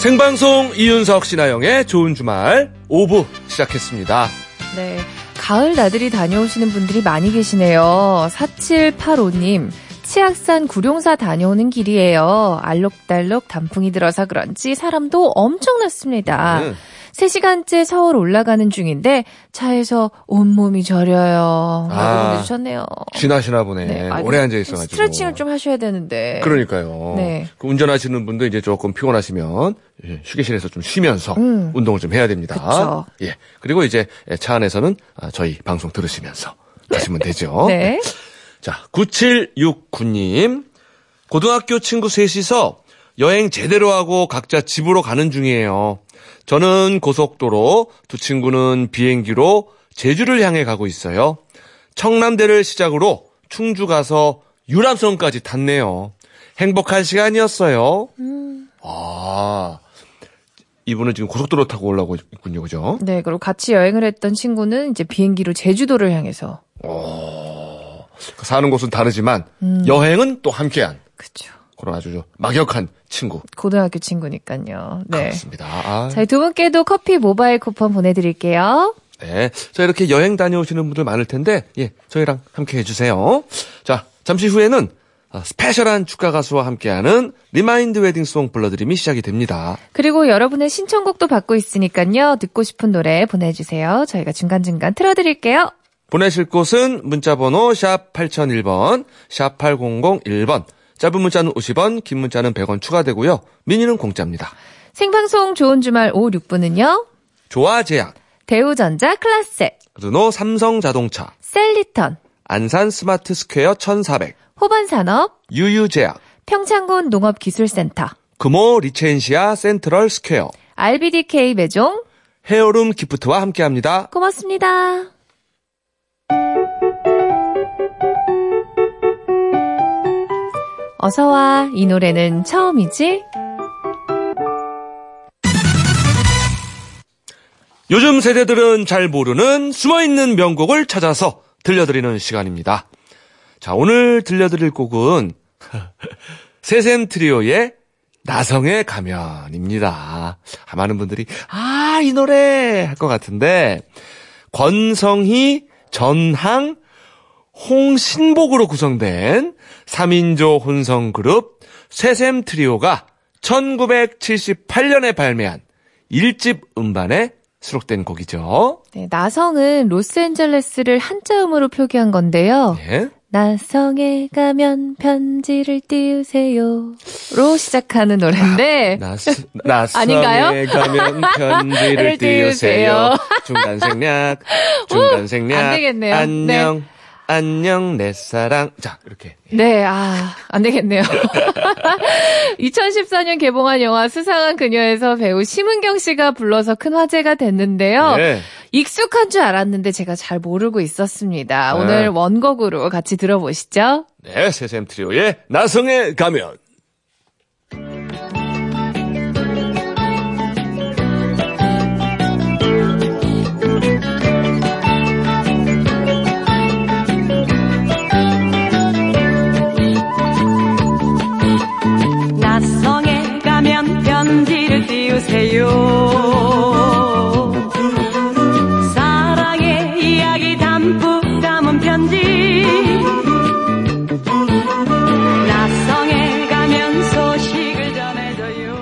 생방송 이윤석 신하영의 좋은 주말 5부 시작했습니다. 네. 가을 나들이 다녀오시는 분들이 많이 계시네요. 4785님. 치악산 구룡사 다녀오는 길이에요. 알록달록 단풍이 들어서 그런지 사람도 엄청났습니다. 음. 3시간째 서울 올라가는 중인데 차에서 온몸이 저려요. 라고 아. 보내주셨네요. 지나시나 보네. 네, 오래 앉아 있어가지고. 스트레칭을 좀 하셔야 되는데. 그러니까요. 네. 그 운전하시는 분도 이제 조금 피곤하시면 예, 휴게실에서 좀 쉬면서 음. 운동을 좀 해야 됩니다. 그쵸. 예. 그리고 이제 차 안에서는 아, 저희 방송 들으시면서 가시면 되죠. 네. 자, 9769님. 고등학교 친구 셋이서 여행 제대로 하고 각자 집으로 가는 중이에요. 저는 고속도로, 두 친구는 비행기로 제주를 향해 가고 있어요. 청남대를 시작으로 충주 가서 유람선까지 탔네요. 행복한 시간이었어요. 아, 이분은 지금 고속도로 타고 올라오고 있군요, 그죠? 네, 그리고 같이 여행을 했던 친구는 이제 비행기로 제주도를 향해서. 사는 곳은 다르지만 음. 여행은 또 함께한 그쵸. 그런 아주 막역한 친구. 고등학교 친구니까요. 네. 그렇습니다. 아, 저희 두 분께도 커피 모바일 쿠폰 보내드릴게요. 네. 자, 이렇게 여행 다녀오시는 분들 많을 텐데, 예, 저희랑 함께 해주세요. 자, 잠시 후에는 아, special한 축가 가수와 함께하는 remind wedding song 불러드림이 시작이 됩니다. 그리고 여러분의 신청곡도 받고 있으니까요. 듣고 싶은 노래 보내주세요. 저희가 중간중간 틀어드릴게요. 보내실 곳은 문자번호 샵 8001번, 샵 8001번, 짧은 문자는 50원, 긴 문자는 100원 추가되고요. 미니는 공짜입니다. 생방송 좋은 주말 5, 6부는요. 조아제약, 대우전자 클라세, 르노 삼성자동차, 셀리턴, 안산 스마트 스퀘어 1400, 호반산업, 유유제약, 평창군 농업기술센터, 금호 리첸시아 센트럴 스퀘어, RBDK 매종 헤어룸 기프트와 함께합니다. 고맙습니다. 어서와 이 노래는 처음이지? 요즘 세대들은 잘 모르는 숨어있는 명곡을 찾아서 들려드리는 시간입니다. 자, 오늘 들려드릴 곡은 세샘 트리오의 나성의 가면입니다. 아, 많은 분들이 아, 이 노래 할 것 같은데 권성희, 전항, 홍신복으로 구성된 3인조 혼성 그룹 세샘 트리오가 1978년에 발매한 1집 음반에 수록된 곡이죠. 네, 나성은 로스앤젤레스를 한자음으로 표기한 건데요. 네. 나성에 가면 편지를 띄우세요. 로 시작하는 노래인데. 나스, 나성에 아닌가요? 가면 편지를 를 띄우세요. 중간 생략, 중간 생략. 안 되겠네요. 안녕, 안녕, 내 사랑. 자, 이렇게. 네, 아, 안 되겠네요. 2014년 개봉한 영화 수상한 그녀에서 배우 심은경 씨가 불러서 큰 화제가 됐는데요. 네. 익숙한 줄 알았는데 제가 잘 모르고 있었습니다. 네. 오늘 원곡으로 같이 들어보시죠. 네, 세샘 트리오의 나성에 가면. 띄우세요. 사랑의 이야기 담뿍 담은 편지. 낯성에 가면 소식을 전해줘요.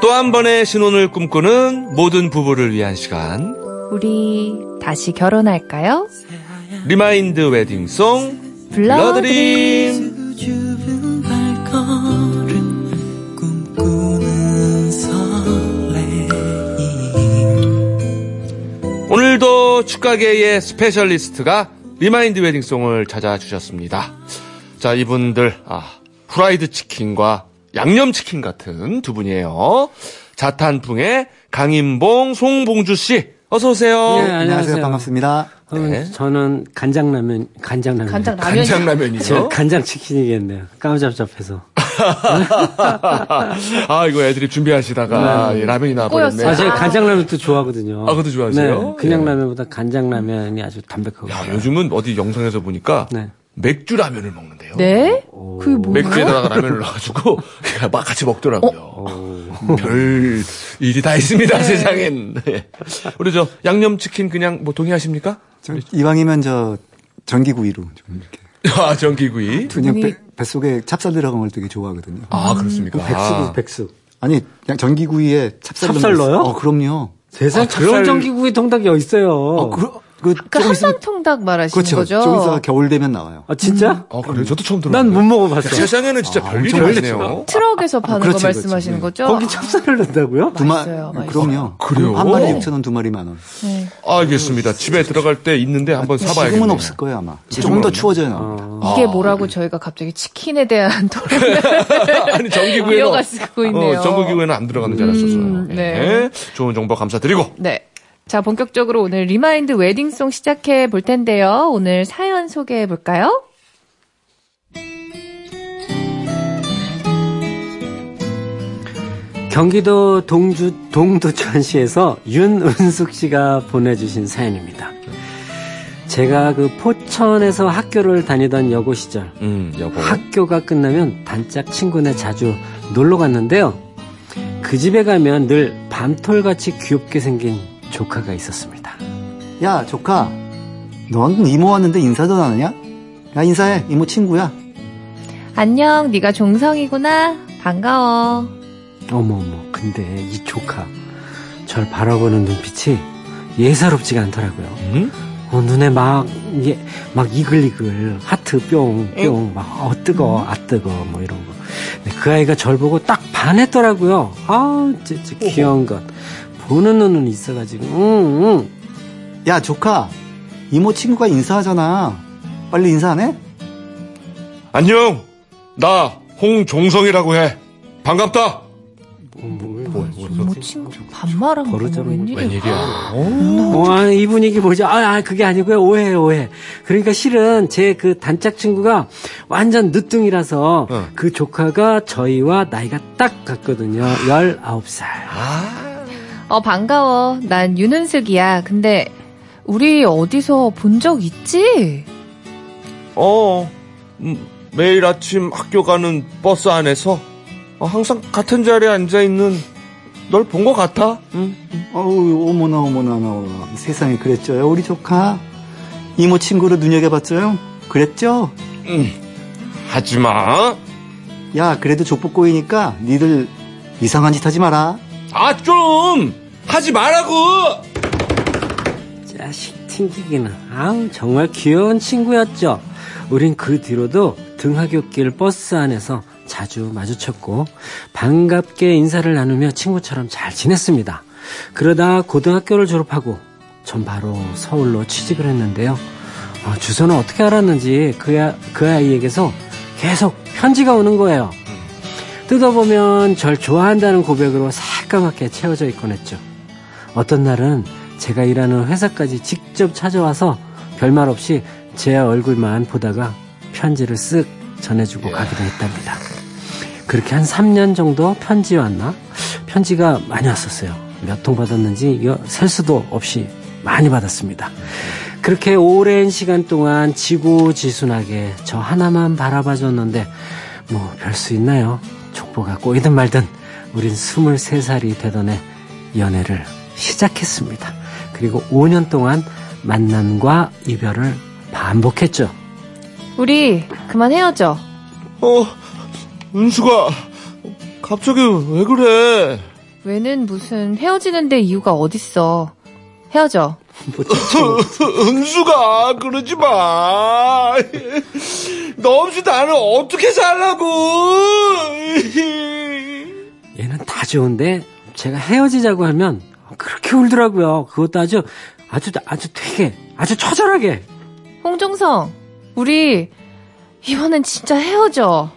또 한 번의 신혼을 꿈꾸는 모든 부부를 위한 시간. 우리 다시 결혼할까요? remind wedding song 불러드림. 오늘도 축가계의 specialist가 remind wedding song을 찾아주셨습니다. 자, 이분들, 아, 후라이드 치킨과 양념 치킨 같은 두 분이에요. 자탄풍의 강인봉, 송봉주 씨, 어서 오세요. 네, 안녕하세요. 안녕하세요. 반갑습니다. 네. 저는 간장라면, 간장라면. 간장 라면. 간장라면이요? 저 간장치킨이겠네요. 까무잡잡해서. 아, 이거 애들이 준비하시다가 예, 라면이 나와버렸네. 꼬였어요. 아, 제가 간장라면도 좋아하거든요. 아, 그것도 좋아하세요? 네, 그냥 예. 라면보다 간장라면이 아주 담백하고. 야, 요즘은 어디 영상에서 보니까 네. 맥주 라면을 먹는데요. 네? 그게 뭐예요? 맥주에다가 라면을 넣어가지고 막 같이 먹더라고요. 별 일이 다 있습니다 세상엔. 네. 우리 저 양념 치킨 그냥 뭐 동의하십니까? 저 이왕이면 저 전기구이로 좀 이렇게 아 전기구이. 그냥 배, 뱃속에 찹쌀 들어간 걸 되게 좋아하거든요. 아 그렇습니까? 백숙이 백숙. 아니 그냥 전기구이에 찹쌀 찹쌀 넣어요? 어 그럼요. 세상 아, 찹쌀 그럴- 전기구이 통닭이 어딨어요. 어, 그, 그, 그 있으면, 한방통닭 말하시는 그렇죠. 거죠? 좀 있다가 겨울 되면 나와요. 아, 진짜? 아 그래 저도 처음 들어. 난못 먹어봤어. 세상에는 진짜 별일이 엄청 많네요. 트럭에서 파는 그렇지, 거 그렇지. 말씀하시는 네. 거죠? 거기 찹쌀을 넣는다고요? 두 마, 맛있어요, 맛있어요. 그럼요. 그래요? 한 마리 6천 원, 두 마리 만 원. 네. 알겠습니다. 집에 들어갈 때 있는데 한번 사봐야겠네요. 지금은 없을 거예요 아마. 좀 더 추워져야 나옵니다. 이게 뭐라고 저희가 갑자기 치킨에 대한 토론을 아니 전기구이는 이어가지고 있네요. 어, 전기구이는 안 들어가는 줄 알았었어요. 음, 네. 네. 좋은 정보 감사드리고. 네. 자, 본격적으로 오늘 remind wedding song 시작해 볼 텐데요. 오늘 사연 소개해 볼까요? 경기도 동주 동두천시에서 윤은숙 씨가 보내주신 사연입니다. 제가 그 포천에서 학교를 다니던 여고 시절 음 여보. 학교가 끝나면 단짝 친구네 자주 놀러 갔는데요. 그 집에 가면 늘 밤톨같이 귀엽게 생긴 조카가 있었습니다. 야 조카, 넌 이모 왔는데 인사도 안 하냐? 야 인사해, 이모 친구야. 안녕, 네가 종성이구나. 반가워. 어머 어머 근데 이 조카 절 바라보는 눈빛이 예사롭지가 않더라고요. 음? 어, 눈에 막, 예, 막 이글이글, 하트 뿅, 뿅, 막, 어, 뜨거, 아, 뜨거, 뭐 이런 거. 그 아이가 절 보고 딱 반했더라고요. 아, 진짜 귀여운 것. 보는 눈은 있어가지고, 응, 응. 야 조카, 이모 친구가 인사하잖아. 빨리 인사 안 해? 안녕. 나 홍종성이라고 해. 반갑다. 뭐 친구 반말한 거 웬일이야? 웬일이야? 어, 아, 이 분위기 뭐죠? 아, 아, 그게 아니고요. 오해, 오해. 그러니까 실은 제 그 단짝 친구가 완전 늦둥이라서 어. 그 조카가 저희와 나이가 딱 같거든요. 19살. 어, 반가워. 난 윤은숙이야. 근데 우리 어디서 본 적 있지? 어, 음, 매일 아침 학교 가는 버스 안에서 어, 항상 같은 자리에 앉아 있는 널 본 것 같아. 응. 어우, 어머나, 어머나, 어머나. 세상에 그랬죠요, 우리 조카. 이모 친구로 눈여겨봤죠요? 그랬죠? 하지 마. 야, 그래도 족보 꼬이니까 니들 이상한 짓 하지 마라. 아 좀 하지 말라고. 자식 튕기기는 아우 정말 귀여운 친구였죠. 우린 그 뒤로도 등하굣길 버스 안에서 자주 마주쳤고 반갑게 인사를 나누며 친구처럼 잘 지냈습니다. 그러다 고등학교를 졸업하고 전 바로 서울로 취직을 했는데요. 어, 주소는 어떻게 알았는지 그, 아, 그 아이에게서 계속 편지가 오는 거예요. 뜯어보면 절 좋아한다는 고백으로 새까맣게 채워져 있곤 했죠. 어떤 날은 제가 일하는 회사까지 직접 찾아와서 별말 없이 제 얼굴만 보다가 편지를 쓱 전해주고 가기도 했답니다. 그렇게 한 3년 정도 편지 왔나? 편지가 많이 왔었어요. 몇 통 받았는지 이거 셀 수도 없이 많이 받았습니다. 그렇게 오랜 시간 동안 지고지순하게 저 하나만 바라봐 줬는데 뭐 별 수 있나요? 족보가 꼬이든 말든 우린 23살이 되던 해 연애를 시작했습니다. 그리고 5년 동안 만남과 이별을 반복했죠. 우리 그만 헤어져. 어, 은수가 갑자기 왜 그래? 왜는 무슨 헤어지는데 이유가 어딨어. 헤어져. 은수가 그러지 마. 너 없이 나는 어떻게 살라고? 얘는 다 좋은데 제가 헤어지자고 하면 그렇게 울더라고요. 그것도 아주 아주 아주 되게 아주 처절하게. 홍종성, 우리 이번엔 진짜 헤어져.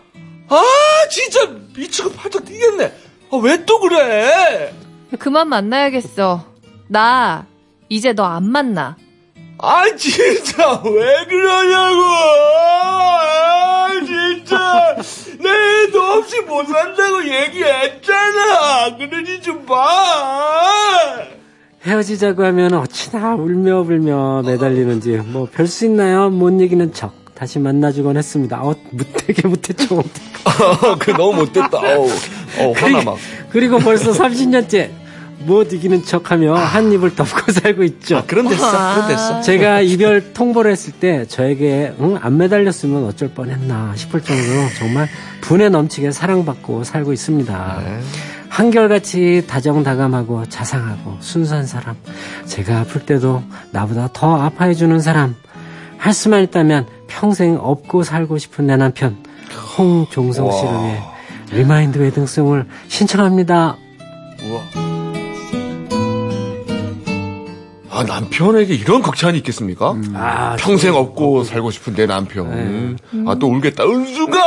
아, 진짜 미치고 팔짝 뛰겠네. 아, 왜 또 그래? 그만 만나야겠어. 나 이제 너 안 만나. 아, 진짜 왜 그러냐고. 너 없이 못 산다고 얘기했잖아. 그러지 좀 봐. 헤어지자고 하면 어찌나 울며 불며 매달리는지 뭐 별 수 있나요? 못 이기는 척. 다시 만나주곤 했습니다. 어, 되게 못했죠. 그 너무 못됐다. 어우, 어, 화나 막. 그리고 벌써 30년째 못 이기는 척하며 한 입을 덮고 살고 있죠. 그럼 됐어. 그럼 됐어. 제가 이별 통보를 했을 때 저에게 응, 안 매달렸으면 어쩔 뻔했나 싶을 정도로 정말 분에 넘치게 사랑받고 살고 있습니다. 네. 한결같이 다정다감하고 자상하고 순수한 사람. 제가 아플 때도 나보다 더 아파해주는 사람. 할 수만 있다면 평생 업고 살고 싶은 내 남편 홍종성 씨를 위해 remind wedding song을 신청합니다. 우와. 아, 남편에게 이런 극찬이 있겠습니까? 아, 평생 업고 살고 싶은 내 남편. 아, 또 울겠다. 은숙아!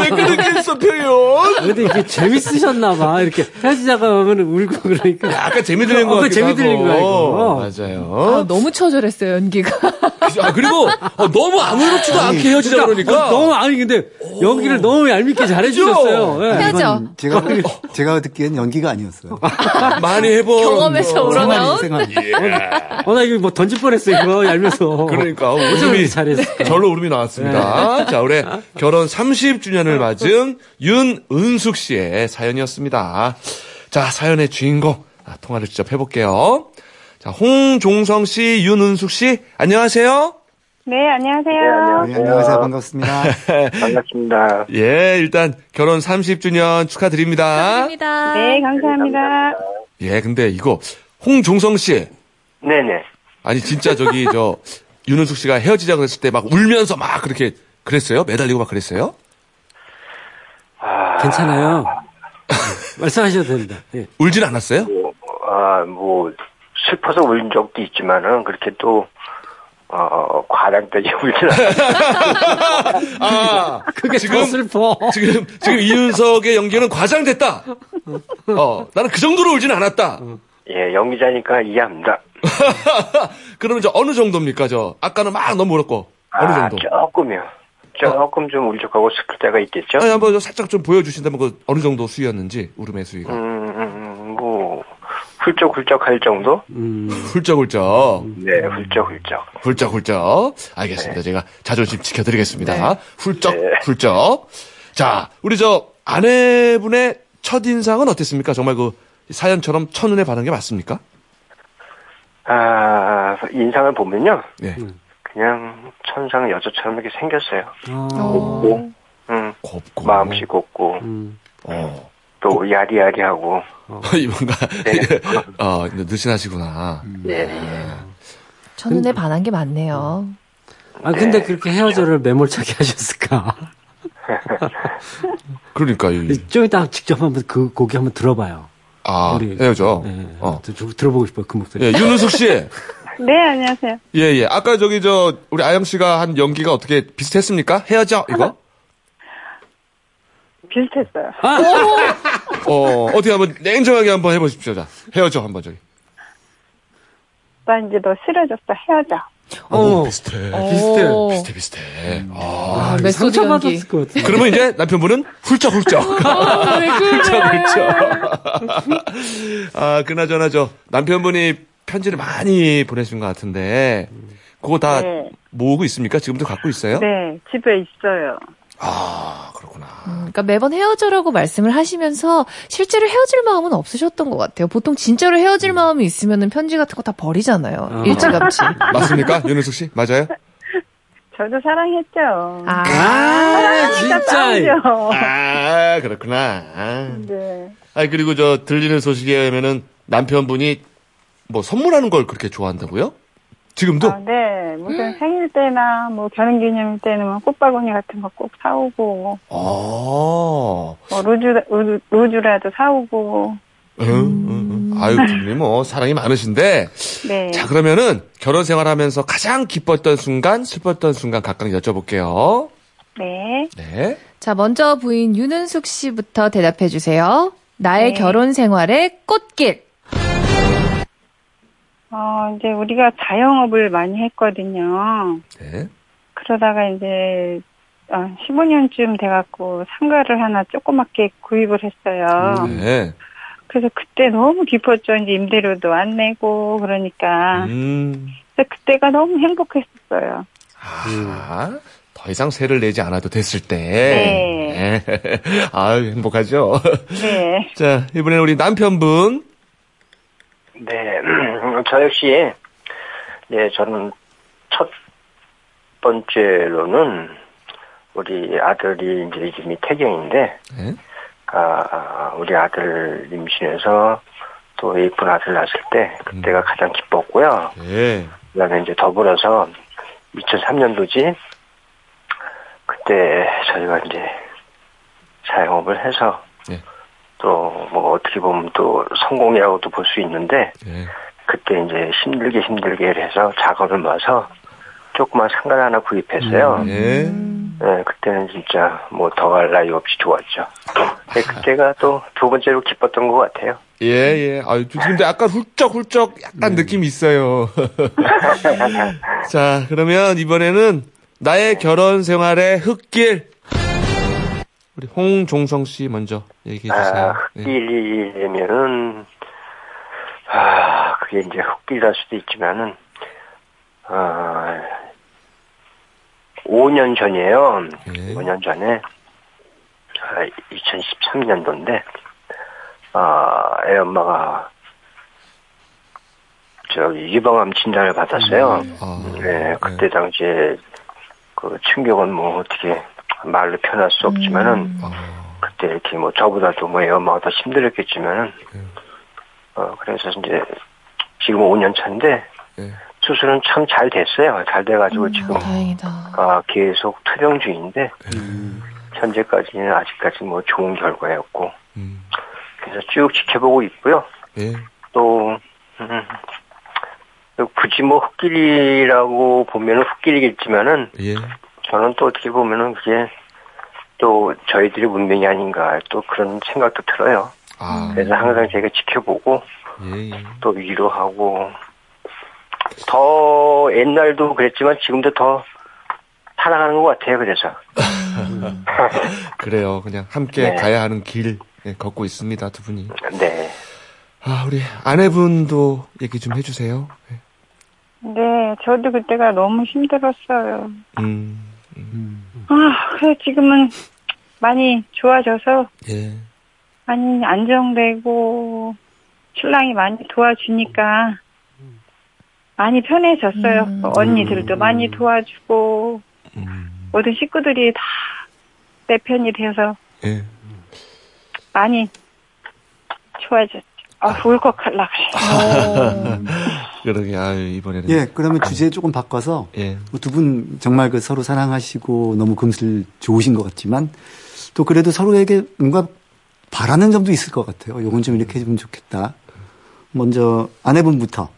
왜 그렇게 했어, 표현? 근데 이게 재밌으셨나봐. 이렇게 헤어지자고 하면 울고 그러니까. 약간 재미 들린 거 어, 같기도 재미 들린 이거. 맞아요. 아, 너무 처절했어요, 연기가. 아, 그리고 어, 너무 아무렇지도 않게 헤어지자 그러니까. 어, 너무 아니 근데 연기를 너무 얄밉게 잘해 주셨어요. 예. 헤어져. 제가 제가 듣기엔 연기가 아니었어요. 많이 해본. 경험에서 거. 우러나온? 생활 어, 나 이거 뭐 던질 뻔했어, 이거, 얄면서. 그러니까 어쩜 울음이 잘했을까. 절로 울음이 나왔습니다. 자, 올해 결혼 30주년을 맞은 윤은숙 씨의 사연이었습니다. 자, 사연의 주인공 아, 통화를 직접 해볼게요. 자, 홍종성 씨, 윤은숙 씨, 안녕하세요. 네, 안녕하세요. 네, 안녕하세요. 반갑습니다. 반갑습니다. 예, 일단 결혼 30주년 축하드립니다. 감사합니다. 네, 감사합니다. 예, 근데 이거 홍종성 씨, 네 네. 아니 진짜 저기 저 윤은숙 씨가 헤어지자 그랬을 때 막 울면서 막 그렇게 그랬어요? 매달리고 막 그랬어요? 아, 괜찮아요. 말씀하셔도 됩니다. 예. 울진 않았어요? 뭐, 아, 뭐, 슬퍼서 울린 적도 있지만은, 그렇게 또, 어, 과장되게 울진 않아요. 아, 그게 지금 더 슬퍼. 지금 지금 이윤석의 연기는 과장됐다. 어, 나는 그 정도로 울진 않았다. 예, 연기자니까 이해합니다. 그러면 저 어느 정도입니까? 저 아까는 막 너무 울었고 어느 아, 정도? 조금이요. 조금 좀 울적하고 슬플 때가 있겠죠? 아니 한번 저 살짝 좀 보여주신다면 그 어느 정도 수위였는지 울음의 수위가 음, 훌쩍훌쩍 할 정도? 음, 훌쩍훌쩍 네, 훌쩍훌쩍. 훌쩍훌쩍 알겠습니다. 제가 자존심 지켜드리겠습니다. 네. 훌쩍 네. 훌쩍 자 우리 저 아내분의 첫 인상은 어땠습니까? 정말 그 사연처럼 첫눈에 반한 게 맞습니까? 아, 인상을 보면요. 네. 그냥 천상 여자처럼 이렇게 생겼어요. 어, 곱고, 음, 곱고 마음씨 곱고, 음, 어. 또 야리야리하고, 이 뭔가 네. 어 느슨하시구나. 네. 첫눈에 반한 게 많네요. 아, 근데 그렇게 헤어져를 매몰차게 하셨을까? 그러니까 이, 좀 이따 직접 한번 그 곡이 한번 들어봐요. 아 우리- 헤어져. 네, 어. 저- 저 들어보고 싶어요, 그 목소리. 예, 윤은숙 씨. 네, 안녕하세요. 예, 예. 아까 저기 저 우리 아영 씨가 한 연기가 어떻게 비슷했습니까? 헤어져 이거? 비슷했어요. 어, 어떻게 한번 냉정하게 한번 해 보십시오. 자. 헤어져 한번 저기. 나 이제 너 싫어졌어. 헤어져. 어, 비슷해. 비슷해. 오. 비슷해 비슷해. 아. 아, method 연기. 상처받았을 것 같아. 그러면 이제 남편분은 훌쩍훌쩍. 아? 훌쩍훌쩍. 아, 그나저나 저 남편분이 편지를 많이 보내신 것 같은데 그거 다 네. 모으고 있습니까? 지금도 갖고 있어요? 네, 집에 있어요. 아, 그렇구나. 그러니까 매번 헤어져라고 말씀을 하시면서 실제로 헤어질 마음은 없으셨던 것 같아요. 보통 진짜로 헤어질 마음이 있으면 편지 같은 거 다 버리잖아요. 어. 일찌감치. 맞습니까? 윤은숙 씨? 맞아요? 저도 사랑했죠. 아, 아, 진짜. 싸우죠. 아, 그렇구나. 아. 네. 아니, 그리고 저 들리는 소식에 의하면은 남편분이 뭐 선물하는 걸 그렇게 좋아한다고요? 지금도? 아, 네. 무슨 생일 때나 뭐 결혼 기념일 때는 뭐 꽃바구니 같은 거 꼭 사오고, 아. 뭐 루즈, 루즈, 루즈라도 사오고, 응, 응, 응. 아유, 분이 뭐 사랑이 많으신데. 네. 자, 그러면은 결혼 생활하면서 가장 기뻤던 순간, 슬펐던 순간 각각 여쭤볼게요. 네. 네. 자, 먼저 부인 윤은숙 씨부터 대답해 주세요. 나의 네. 결혼 생활의 꽃길. 어, 이제 우리가 자영업을 많이 했거든요. 네. 그러다가 이제 어, 15년쯤 돼갖고 상가를 하나 조그맣게 구입을 했어요. 네. 그래서 그때 너무 기뻤죠. 이제 임대료도 안 내고 그러니까. 음. 그래서 그때가 너무 행복했었어요. 아, 더 이상 세를 내지 않아도 됐을 때. 네. 네. 아유, 행복하죠. 네. 자, 이번에는 우리 남편분. 네, 저 역시, 네, 저는 첫 번째로는 우리 아들이 이제 이름이 태경인데, 네. 아, 우리 아들 임신해서 또 예쁜 아들 낳았을 때, 그때가 가장 기뻤고요. 네. 그 다음에 이제 더불어서 2003년도지, 그때 저희가 이제 사용업을 해서, 네. 또뭐 어떻게 보면 또 성공이라고도 볼 수 있는데, 네. 그때 이제 힘들게 힘들게 해서 자금을 모아서 조그만 상가 하나 구입했어요. 네. 네, 그때는 진짜 뭐 더할 나위 없이 좋았죠. 네, 그때가 또 두 번째로 기뻤던 것 같아요. 예, 예. 아유, 근데 아까 훌쩍훌쩍 약간 느낌이 있어요. 자, 그러면 이번에는 나의 결혼 생활의 흙길. 우리 홍종성 씨 먼저 얘기해 주세요. 아, 네. 흙길이면은, 아, 그게 이제 흙길일 수도 있지만은, 아, 5년 전이에요. 네. 5년 전에, 아, 2013년도인데, 아, 애 엄마가, 저기, 유방암 진단을 받았어요. 아, 네, 그때 당시에, 그 충격은 뭐 어떻게 말로 표현할 수 없지만은, 아, 그때 이렇게 뭐 저보다도 뭐 애 엄마가 더 힘들었겠지만은, 어, 그래서 이제, 지금 5년 차인데, 네. 수술은 참 잘 됐어요. 잘 돼가지고 지금, 다행이다. 아, 계속 투병 중인데, 현재까지는 아직까지 뭐 좋은 결과였고, 음, 그래서 쭉 지켜보고 있고요. 예. 또, 음, 굳이 뭐 흙길이라고 보면은 흙길이겠지만은, 예. 저는 또 어떻게 보면은 그게 또 저희들의 운명이 아닌가 또 그런 생각도 들어요. 아, 그래서 항상 제가 지켜보고 예, 예. 또 위로하고 더 옛날도 그랬지만 지금도 더 사랑하는 것 같아요. 그래서 그래요. 그냥 함께 네. 가야 하는 길 예, 걷고 있습니다, 두 분이. 네. 아, 우리 아내분도 얘기 좀 해주세요. 예. 네, 저도 그때가 너무 힘들었어요. 음, 아, 그래 지금은 많이 좋아져서 예. 많이 안정되고 신랑이 많이 도와주니까 많이 편해졌어요. 음. 언니들도 많이 도와주고 음, 모든 식구들이 다 내 편이 돼서 예. 많이 좋아졌죠. 아, 울컥할라 그래. 그러게, 아유, 이번에는. 예, 그러면 주제 조금 바꿔서 예. 두 분 정말 그 서로 사랑하시고 너무 금슬 좋으신 것 같지만 또 그래도 서로에게 뭔가 바라는 점도 있을 것 같아요. 요건 좀 이렇게 해주면 좋겠다. 먼저 아내분부터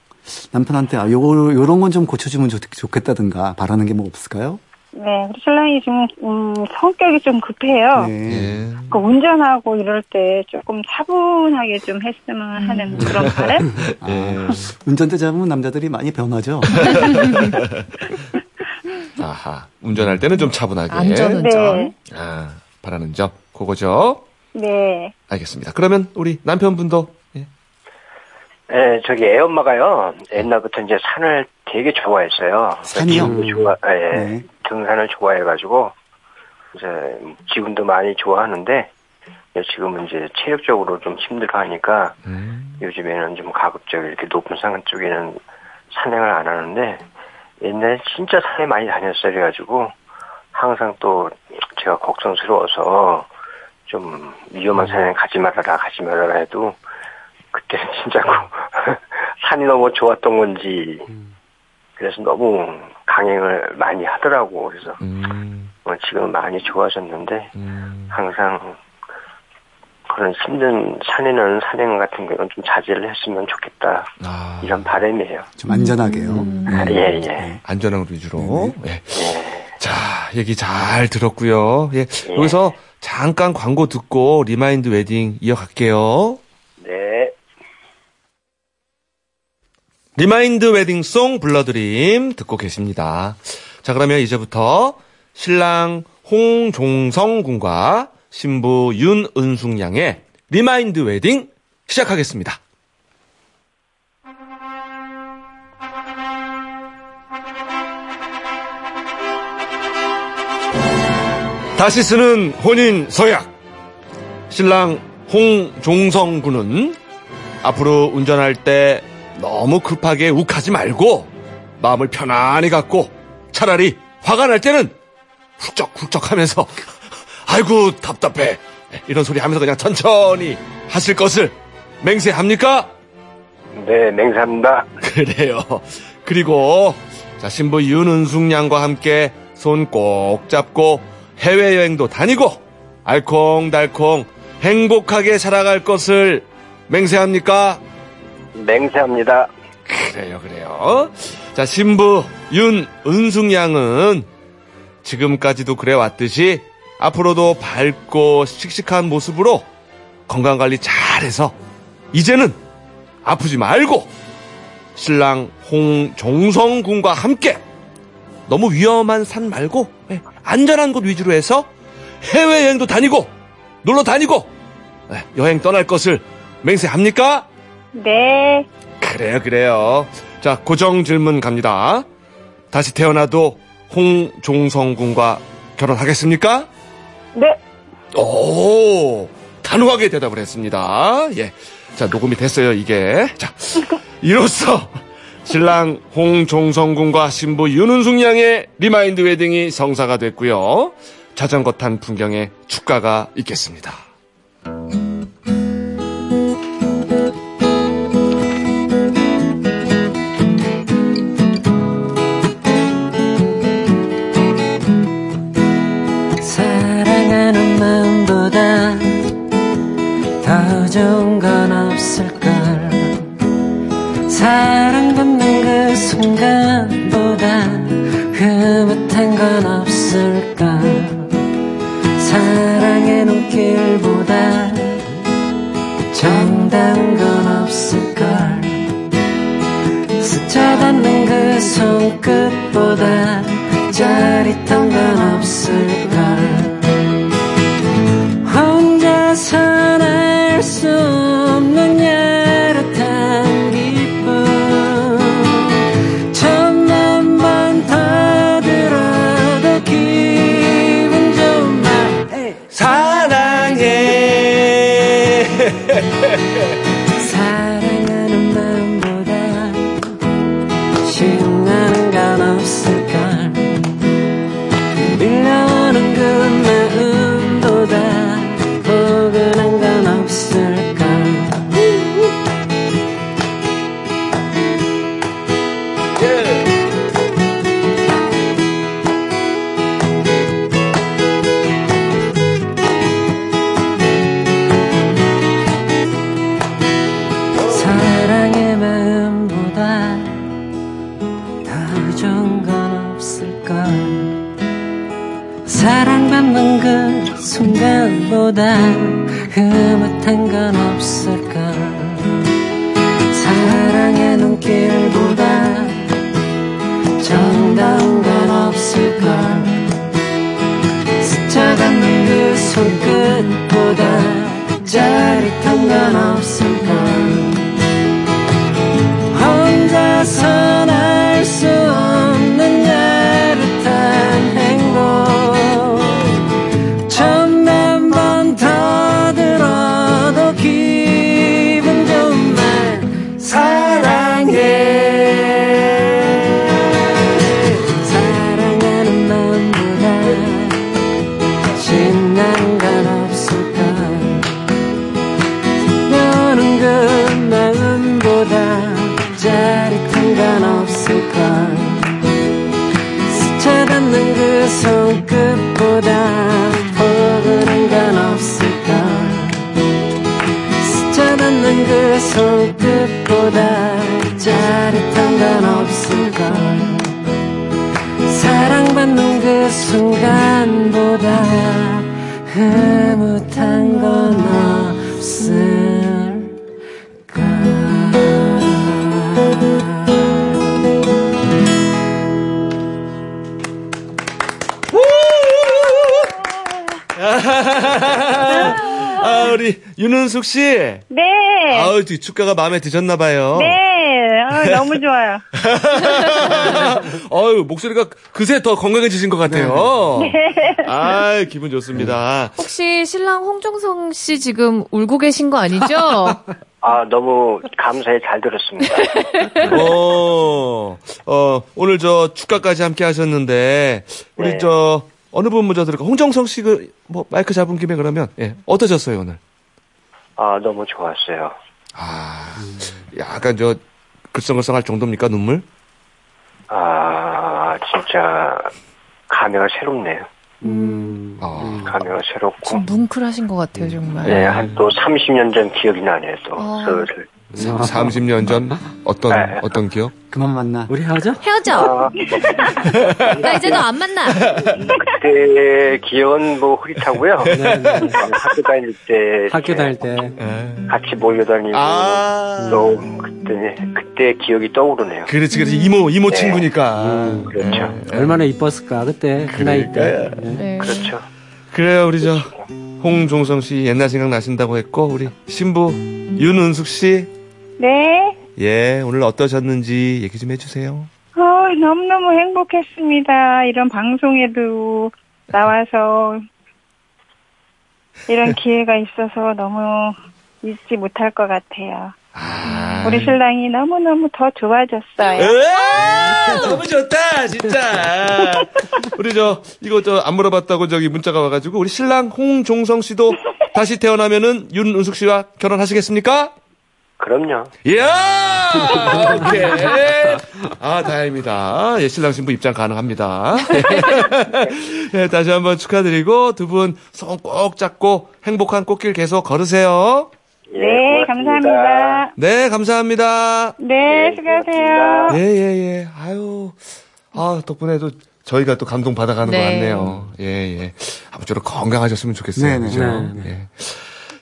남편한테 아, 요거, 요런 건 좀 고쳐주면 좋, 좋겠다든가 바라는 게 뭐 없을까요? 네, 우리 신랑이 지금 음, 성격이 좀 급해요. 네. 예. 그 운전하고 이럴 때 조금 차분하게 좀 했으면 하는 그런 바람? 예. 운전대 잡으면 남자들이 많이 변하죠. 아하. 운전할 때는 좀 차분하게. 안전 운전. 네, 아, 바라는 점. 그거죠. 네. 알겠습니다. 그러면 우리 남편분도. 예. 예, 저기 애 엄마가요 옛날부터 이제 산을 되게 좋아했어요. 산이요? 지금도 좋아, 예, 네. 등산을 좋아해가지고 이제 지금도 많이 좋아하는데 지금은 이제 체력적으로 좀 힘들어하니까 음, 요즘에는 좀 가급적 이렇게 높은 산 쪽에는 산행을 안 하는데 옛날에 진짜 산에 많이 다녔어요. 그래가지고 항상 또 제가 걱정스러워서 좀 위험한 산에 가지 말아라 가지 말아라 해도 그때는 진짜 그 산이 너무 좋았던 건지 그래서 너무 강행을 많이 하더라고 그래서 음, 어, 지금 많이 좋아졌는데 음. 항상 그런 힘든 산에는 산행 같은 거는 좀 자제를 했으면 좋겠다 아, 이런 바람이에요. 좀 안전하게요. 네. 예, 예. 안전한 위주로. 예. 자, 얘기 잘 들었고요. 예. 여기서 잠깐 광고 듣고 remind wedding 이어갈게요. 네. remind wedding song 불러드림 듣고 계십니다. 자, 그러면 이제부터 신랑 홍종성 군과 신부 윤은숙 양의 remind wedding 시작하겠습니다. 다시 쓰는 혼인 서약. 신랑 홍종성 군은 앞으로 운전할 때 너무 급하게 욱하지 말고 마음을 편안히 갖고 차라리 화가 날 때는 훌쩍훌쩍 하면서 아이고 답답해 이런 소리 하면서 그냥 천천히 하실 것을 맹세합니까? 네, 맹세합니다. 그래요. 그리고 자 신부 윤은숙 양과 함께 손 꼭 잡고 해외여행도 다니고 알콩달콩 행복하게 살아갈 것을 맹세합니까? 맹세합니다. 그래요, 그래요. 자, 신부 윤은숙 양은 지금까지도 그래 왔듯이 앞으로도 밝고 씩씩한 모습으로 건강 관리 잘해서 이제는 아프지 말고 신랑 홍종성 군과 함께 너무 위험한 산 말고 예, 안전한 곳 위주로 해서 해외여행도 다니고 놀러 다니고 예, 여행 떠날 것을 맹세합니까? 네. 그래요, 그래요. 자, 고정 질문 갑니다. 다시 태어나도 홍종성 군과 결혼하겠습니까? 네. 오, 단호하게 대답을 했습니다. 예. 자, 녹음이 됐어요, 이게. 자, 이로써 신랑 홍종성 군과 신부 윤은숙 양의 remind wedding이 성사가 됐고요. 자전거 탄 풍경의 축가가 있겠습니다. 손끝보다 짜릿한 건 없을걸 흐뭇 윤은숙 씨. 네. 아우, 이 축가가 마음에 드셨나 봐요. 네. 아, 너무 좋아요. 어유 목소리가 그새 더 건강해지신 것 같아요. 네. 아, 기분 좋습니다. 혹시 신랑 홍종성 씨 지금 울고 계신 거 아니죠? 아, 너무 감사히 잘 들었습니다. 어, 어, 오늘 저 축가까지 함께 하셨는데, 우리 네. 저, 어느 분 먼저 들을까? 홍정성 씨 그, 뭐, 마이크 잡은 김에 그러면, 예, 어떠셨어요, 오늘? 아, 너무 좋았어요. 아, 약간 저, 글썽글썽 할 정도입니까, 눈물? 아, 진짜 감회가 새롭네요. 음. 어. 감회가 새롭고. 지금 뭉클하신 것 같아요, 정말. 네, 한 또 30년 전 기억이 나네요, 또. 어. 슬슬. 30년 전, 어떤, 네. 어떤 기억? 그만 만나. 우리 헤어져? 헤어져. 아, 나 이제 너 안 만나. 그때 기억은 뭐 흐릿하고요. 학교 다닐 때. 학교 다닐 때. 같이 몰려 다니고. 아. 또, 그때, 그때 기억이 떠오르네요. 그렇지, 그렇지. 이모, 이모 친구니까. 음. 그렇죠. 얼마나 이뻤을까, 그때. 그 나이 때. 네. 네. 그렇죠. 그래요, 우리 저, 홍종성 씨 옛날 생각 나신다고 했고, 우리 신부 윤은숙 씨. 네. 예, 오늘 어떠셨는지 얘기 좀 해주세요. 어, 너무너무 행복했습니다. 이런 방송에도 나와서 이런 기회가 있어서 너무 잊지 못할 것 같아요. 아. 우리 신랑이 너무너무 더 좋아졌어요. 으아! 너무 좋다, 진짜. 우리 저, 이거 저, 안 물어봤다고 저기 문자가 와가지고, 우리 신랑 홍종성 씨도 다시 태어나면은 윤은숙 씨와 결혼하시겠습니까? 그럼요. 이야! 오케이. 아, 다행입니다. 예, 신랑 신부 입장 가능합니다. 예, 다시 한번 축하드리고, 두 분 손 꼭 잡고 행복한 꽃길 계속 걸으세요. 예, 네, 고맙습니다. 감사합니다. 네, 감사합니다. 네, 수고하세요. 고맙습니다. 예, 예, 예. 아유, 아, 덕분에도 저희가 또 감동 받아가는 것 네. 같네요. 예, 예. 아무쪼록 건강하셨으면 좋겠어요. 네네. 그죠? 네, 네. 예.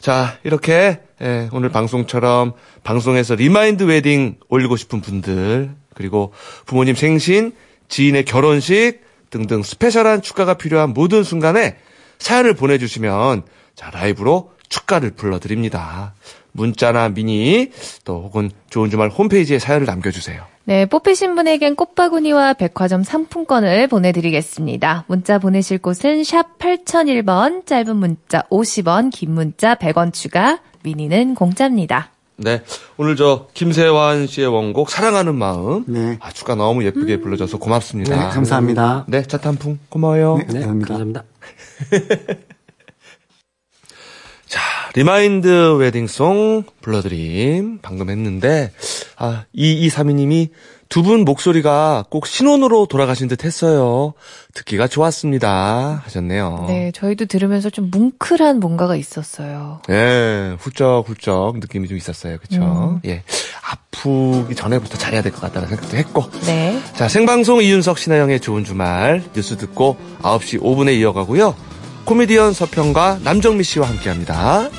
자, 이렇게, 예, 오늘 방송처럼 방송에서 remind wedding 올리고 싶은 분들, 그리고 부모님 생신, 지인의 결혼식 등등 special한 축가가 필요한 모든 순간에 사연을 보내주시면, 자, 라이브로 축가를 불러드립니다. 문자나 미니, 또 혹은 좋은 주말 홈페이지에 사연을 남겨주세요. 네, 뽑히신 분에겐 꽃바구니와 백화점 상품권을 보내드리겠습니다. 문자 보내실 곳은 샵 8001번, 짧은 문자 50원, 긴 문자 100원 추가, 미니는 공짜입니다. 네. 오늘 저 김세환 씨의 원곡 사랑하는 마음. 네. 아, 축가 너무 예쁘게 불러줘서 고맙습니다. 네, 감사합니다. 네, 자탄풍 고마워요. 네, 네, 감사합니다. 감사합니다. 자, remind wedding song 불러드림 방금 했는데 아, 2232님이 두 분 목소리가 꼭 신혼으로 돌아가신 듯 했어요. 듣기가 좋았습니다. 하셨네요. 네, 저희도 들으면서 좀 뭉클한 뭔가가 있었어요. 예, 훌쩍훌쩍 느낌이 좀 있었어요. 그쵸? 음. 예. 아프기 전에부터 잘해야 될 것 같다는 생각도 했고. 네. 자, 생방송 이윤석 신하영의 좋은 주말 뉴스 듣고 9시 5분에 이어가고요. 코미디언 서평과 남정미 씨와 함께 합니다.